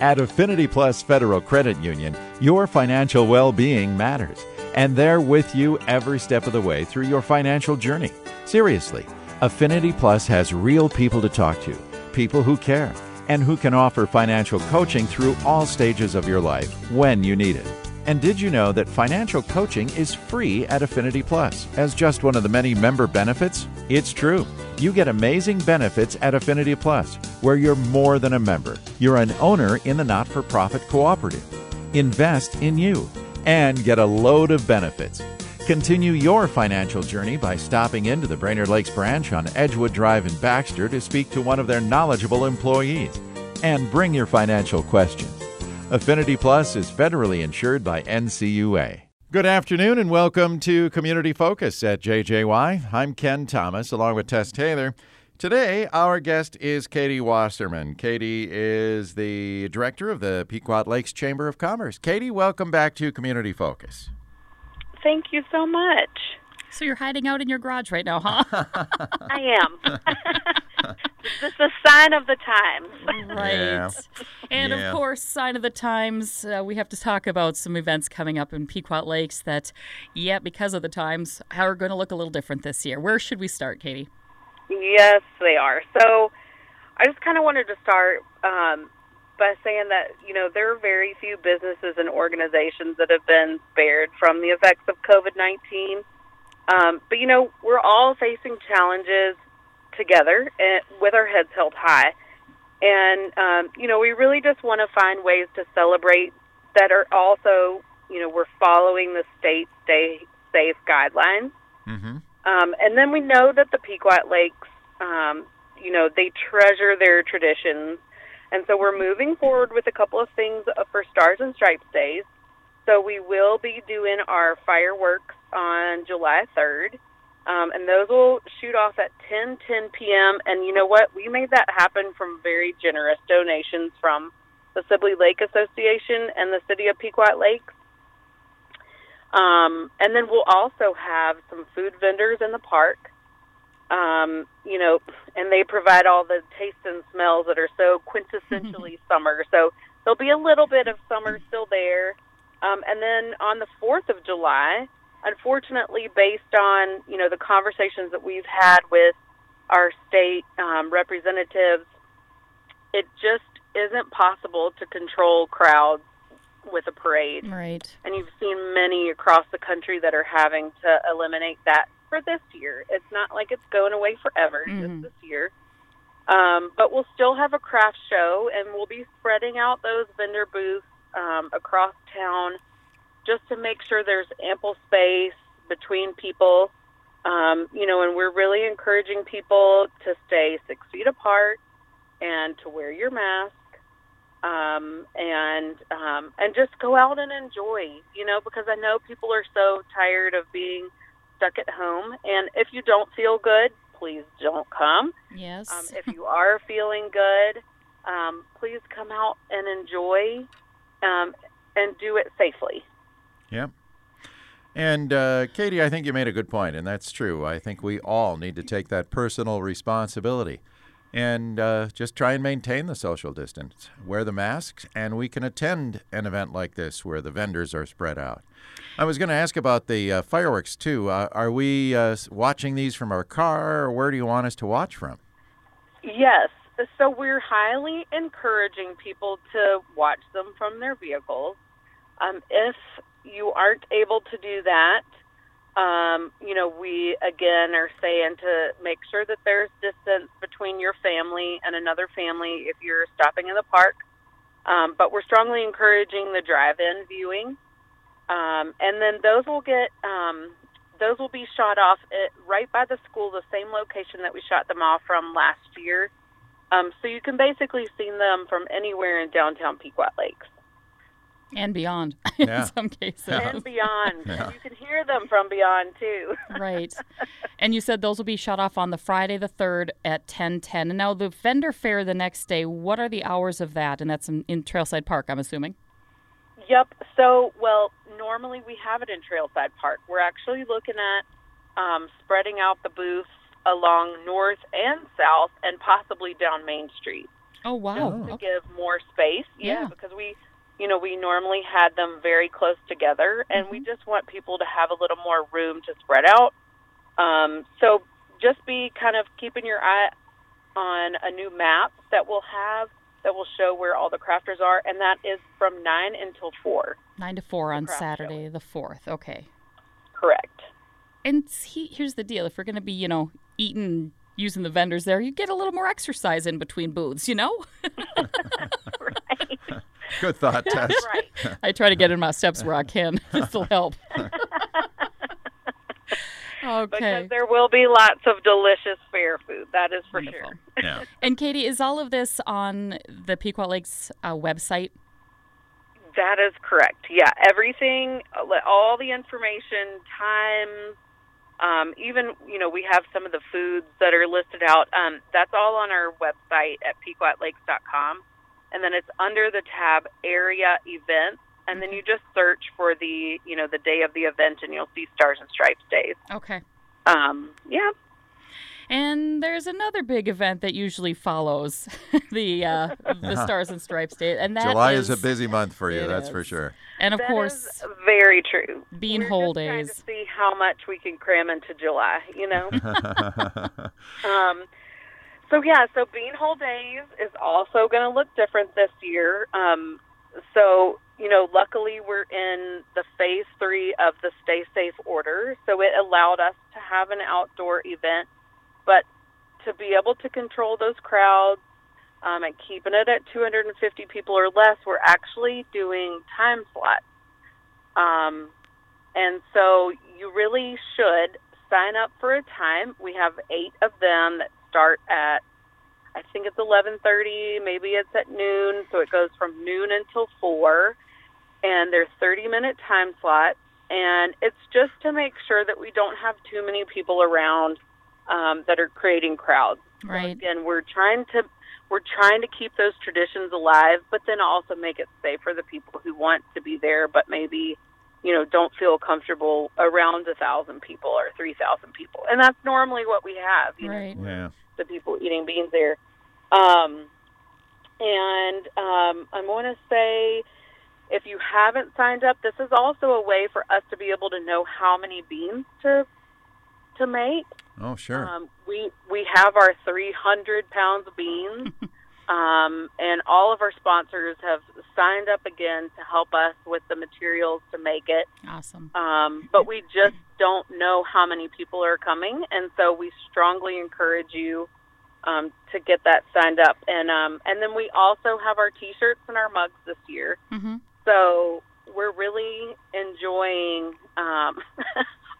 At Affinity Plus Federal Credit Union, your financial well being matters, and they're with you every step of the way through your financial journey. Seriously, Affinity Plus has real people to talk to, people who care, and who can offer financial coaching through all stages of your life when you need it. And did you know that financial coaching is free at Affinity Plus as just one of the many member benefits? It's true. You get amazing benefits at Affinity Plus, where you're more than a member. You're an owner in the not for profit cooperative. Invest in you and get a load of benefits. Continue your financial journey by stopping into the Brainerd Lakes branch on Edgewood Drive in Baxter to speak to one of their knowledgeable employees. And bring your financial questions. Affinity Plus is federally insured by NCUA. Good afternoon and welcome to Community Focus at JJY. I'm Ken Thomas along with Tess Taylor. Today, our guest is Katie Wasserman. Katie is the director of the Pequot Lakes Chamber of Commerce. Katie, welcome back to Community Focus. Thank you so much. So you're hiding out in your garage right now, huh? I am. this is a sign of the times. right. Yeah. And Yeah. of course, sign of the times, uh, we have to talk about some events coming up in Pequot Lakes that, yeah, because of the times, are going to look a little different this year. Where should we start, Katie? Yes, they are. So I just kind of wanted to start um, by saying that, you know, there are very few businesses and organizations that have been spared from the effects of COVID 19. Um, but, you know, we're all facing challenges together and with our heads held high. And, um, you know, we really just want to find ways to celebrate that are also, you know, we're following the state stay safe guidelines. Mm-hmm. Um, and then we know that the Pequot Lakes, um, you know, they treasure their traditions. And so we're moving forward with a couple of things uh, for Stars and Stripes Days. So we will be doing our fireworks on July 3rd. Um, and those will shoot off at 10, 10 p.m. And you know what? We made that happen from very generous donations from the Sibley Lake Association and the City of Pequot Lakes. Um, and then we'll also have some food vendors in the park. Um, you know, and they provide all the tastes and smells that are so quintessentially summer. So there'll be a little bit of summer still there. Um, and then on the 4th of July, unfortunately, based on, you know, the conversations that we've had with our state um, representatives, it just isn't possible to control crowds with a parade Right. and you've seen many across the country that are having to eliminate that for this year. It's not like it's going away forever, Mhm. just this year. Um, but we'll still have a craft show, and we'll be spreading out those vendor booths um, across town just to make sure there's ample space between people. Um, you know, and we're really encouraging people to stay six feet apart and to wear your mask um, and um, and just go out and enjoy. You know, because I know people are so tired of being stuck at home. And if you don't feel good, please don't come. Yes. Um, if you are feeling good, um, please come out and enjoy um, and do it safely. Yep. And uh, Katie, I think you made a good point, and that's true. I think we all need to take that personal responsibility and uh, just try and maintain the social distance, wear the masks, and we can attend an event like this where the vendors are spread out. I was going to ask about the uh, fireworks too. Uh, are we uh, watching these from our car, or where do you want us to watch from? Yes. So we're highly encouraging people to watch them from their vehicles. Um, if you aren't able to do that, um, you know, we again are saying to make sure that there's distance between your family and another family if you're stopping in the park. Um, but we're strongly encouraging the drive-in viewing, um, and then those will get um, those will be shot off at, right by the school, the same location that we shot them off from last year. Um, so you can basically see them from anywhere in downtown Pequot Lakes and beyond in some cases. and beyond. Yeah. You can hear them from beyond too. right. And you said those will be shut off on the Friday the 3rd at 10:10. And now the vendor fair the next day, what are the hours of that? And that's in, in Trailside Park, I'm assuming. Yep. So, well, normally we have it in Trailside Park. We're actually looking at um, spreading out the booths along north and south, and possibly down Main Street. Oh wow. to Okay. give more space. Yeah. because we, you know, we normally had them very close together, and we Mm-hmm. just want people to have a little more room to spread out. Um, so just be kind of keeping your eye on a new map that we'll have that will show where all the crafters are, and that is from nine until four. Nine to four on craft show. Saturday the fourth. Okay. Correct. And he, here's the deal: if we're going to be, you know, eating, using the vendors there, you get a little more exercise in between booths. You know. right. Good thought, Tess. Right. I try to get in my steps where I can. this will help. okay. Because there will be lots of delicious fair food. That is for Wonderful. sure. Yeah. And Katie, is all of this on the Pequot Lakes uh, website? That is correct. Yeah, everything, all the information, times, um, even you know we have some of the foods that are listed out. Um, that's all on our website at pequotlakes.com, and then it's under the tab area events, and then you just search for the you know the day of the event, and you'll see Stars and Stripes days. Okay. Um, yeah, And there's another big event that usually follows the uh, the Stars and Stripes Day, and that July is, a busy month for you, it that's for sure. And of That course, is very true. Bean We're Hole just trying days. to see how much we can cram into July. You know. Um, so yeah, so bean Beanhole Days is also going to look different this year. Um, so you know, luckily we're in the phase three of the Stay Safe order, so it allowed us to have an outdoor event, but to be able to control those crowds um, and keeping it at 250 people or less, we're actually doing time slots. Um, and so you really should sign up for a time. We have eight of them that start at I think it's eleven thirty, maybe it's at noon, so it goes from noon until four and they're thirty minute time slots and it's just to make sure that we don't have too many people around um, that are creating crowds. So right? again, we're trying to we're trying to keep those traditions alive, but then also make it safe for the people who want to be there, but maybe you know don't feel comfortable around a thousand people or three thousand people, and that's normally what we have. You know, Right. Yeah. the people eating beans there. Um, and um, I want to say, if you haven't signed up, this is also a way for us to be able to know how many beans to to make. Oh, sure. Um, we we have our 300 pounds of beans, um, and all of our sponsors have signed up again to help us with the materials to make it. Awesome. Um, but we just don't know how many people are coming, and so we strongly encourage you um, to get that signed up. And um, and then we also have our T-shirts and our mugs this year. hmm So we're really enjoying um,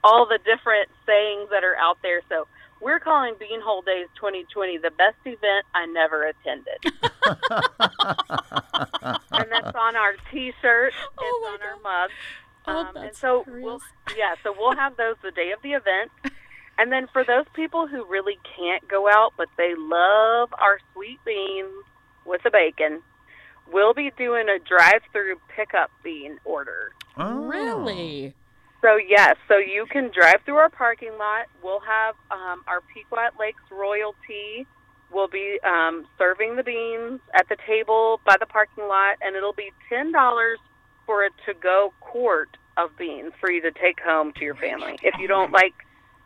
all the different sayings that are out there. So we're calling Beanhole Days 2020 the best event I never attended. and that's on our T-shirt. Oh it's my on our God. mug. Oh, Um, and so curious. we'll yeah, so we'll have those the day of the event. And then for those people who really can't go out but they love our sweet beans with the bacon, we'll be doing a drive-through pickup bean order. Oh. Really? So yes, so you can drive through our parking lot. We'll have um, our Pequot Lakes royalty. We'll be um, serving the beans at the table by the parking lot, and it'll be ten dollars for a to-go quart of beans for you to take home to your family if you don't like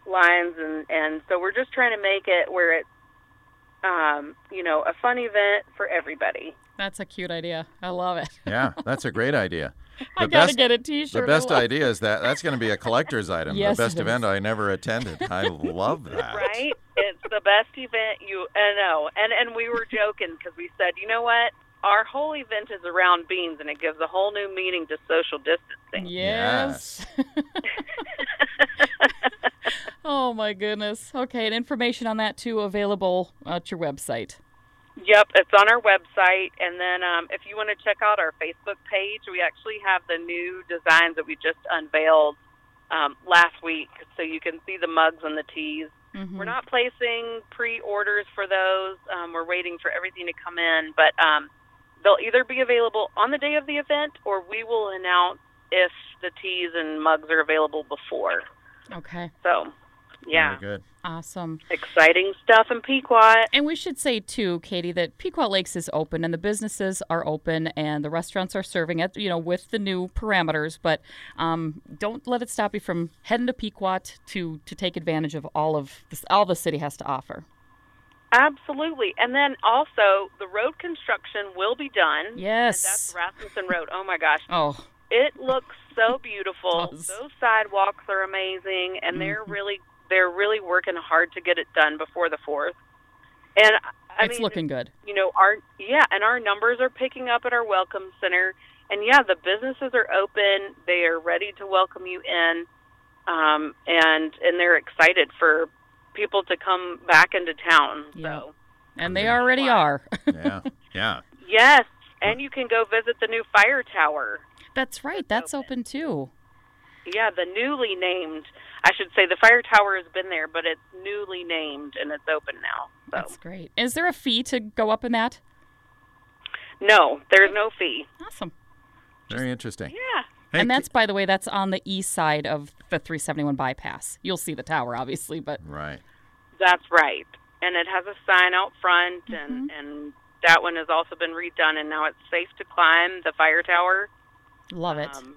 lines and and so we're just trying to make it where it's um, you know a fun event for everybody. That's a cute idea. I love it. Yeah, that's a great idea. I The gotta best- get a T-shirt. The best idea is that that's going to be a collector's item. Yes, the best event. I never attended. I love that. Right? it's the best event you I know. And and we were joking because we said, you know what? Our whole event is around beans, and it gives a whole new meaning to social distancing. Yes. oh my goodness. Okay, and information on that too available at your website. Yep, it's on our website. And then um, if you want to check out our Facebook page, we actually have the new designs that we just unveiled um, last week, so you can see the mugs and the tees. Mhm. We're not placing pre-orders for those. Um, we're waiting for everything to come in, but um, they'll either be available on the day of the event, or we will announce if the tees and mugs are available before. Okay. So, Yeah. Very good. Awesome. Exciting stuff in Pequot. And we should say too, Katie, that Pequot Lakes is open and the businesses are open and the restaurants are serving it, you know, with the new parameters. But um, don't let it stop you from heading to Pequot to to take advantage of all of this, all the city has to offer. Absolutely. And then also, the road construction will be done. And Yes. that's Rasmussen Road. Oh my gosh. Oh, It looks so beautiful. Those sidewalks are amazing and they're really they're really working hard to get it done before the 4th. And I it's mean, looking good. you know, our yeah, and our numbers are picking up at our welcome center. And yeah, the businesses are open. They are ready to welcome you in. Um, and and they're excited for people to come back into town. Yeah. So And they already are. Yeah. Yeah. Yes, and you can go visit the new fire tower. That's right. That's open too. Yeah, the newly named. I should say the fire tower has been there, but it's newly named and it's open now. So That's great. Is there a fee to go up in that? no, there's no fee. Awesome. Very interesting. Yeah. Hey, and that's, by the way, that's on the east side of the 371 bypass. You'll see the tower, obviously, but right. That's right. And it has a sign out front, and and that one has also been redone, and now it's safe to climb the fire tower. love it. Um,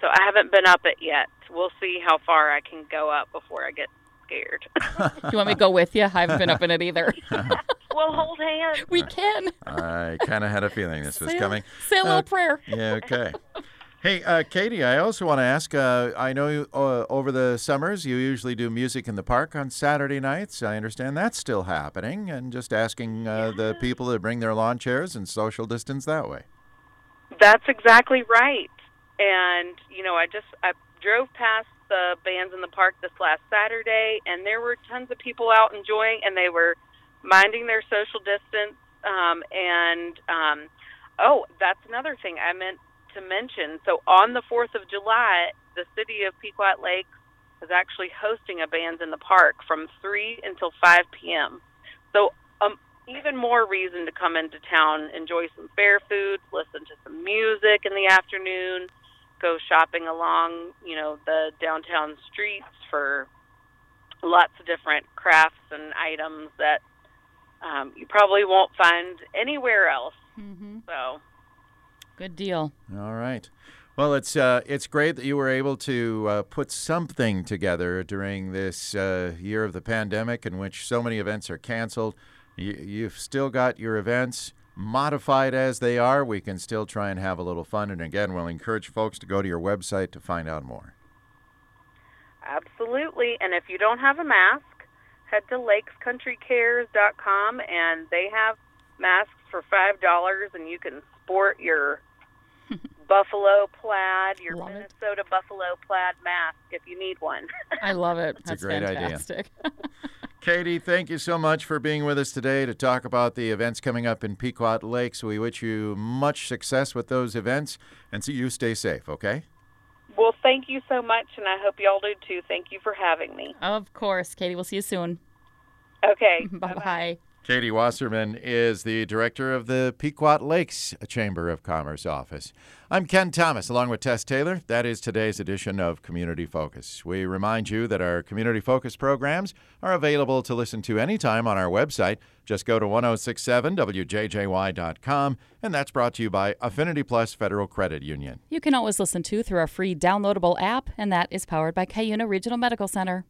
so I haven't been up it yet. We'll see how far I can go up before I get scared. Do you want me to go with you? I haven't been up in it either. we'll hold hands. we can. I kind of had a feeling this was Say coming. Say a little Uh, prayer. Yeah, okay. Hey, uh, Katie, I also want to ask. Uh, I know you, uh, over the summers you usually do music in the park on Saturday nights. I understand that's still happening, and just asking uh, the people to bring their lawn chairs and social distance that way. That's exactly right. And you know, I just I drove past the bands in the park this last Saturday, and there were tons of people out enjoying, and they were minding their social distance. Um, and um, oh, that's another thing I meant to mention. So on the Fourth of July, the city of Pequot Lakes is actually hosting a bands in the park from three until five p.m. So um, even more reason to come into town, enjoy some fair foods, listen to some music in the afternoon, go shopping along, you know, the downtown streets for lots of different crafts and items that um, you probably won't find anywhere else. hmm So Good deal. All right. Well, it's uh, it's great that you were able to uh, put something together during this uh, year of the pandemic, in which so many events are canceled. You, you've still got your events modified as they are. We can still try and have a little fun. And again, we'll encourage folks to go to your website to find out more. Absolutely. And if you don't have a mask, head to lakescountrycares.com and they have masks for $5 and you can sport your buffalo plaid, your Love it. Minnesota buffalo plaid mask if you need one. I love it. a That's a great idea. fantastic. Katie, thank you so much for being with us today to talk about the events coming up in Pequot Lakes. We wish you much success with those events and see you stay safe, okay? well, thank you so much and I hope y'all do too. Thank you for having me. of course, Katie. We'll see you soon. Okay. Bye bye. Katie Wasserman is the director of the Pequot Lakes Chamber of Commerce office. I'm Ken Thomas, along with Tess Taylor. That is today's edition of Community Focus. We remind you that our Community Focus programs are available to listen to anytime on our website. Just go to 1067wjjy.com, and that's brought to you by Affinity Plus Federal Credit Union. You can always listen to through our free downloadable app, and that is powered by Cuyuna Regional Medical Center.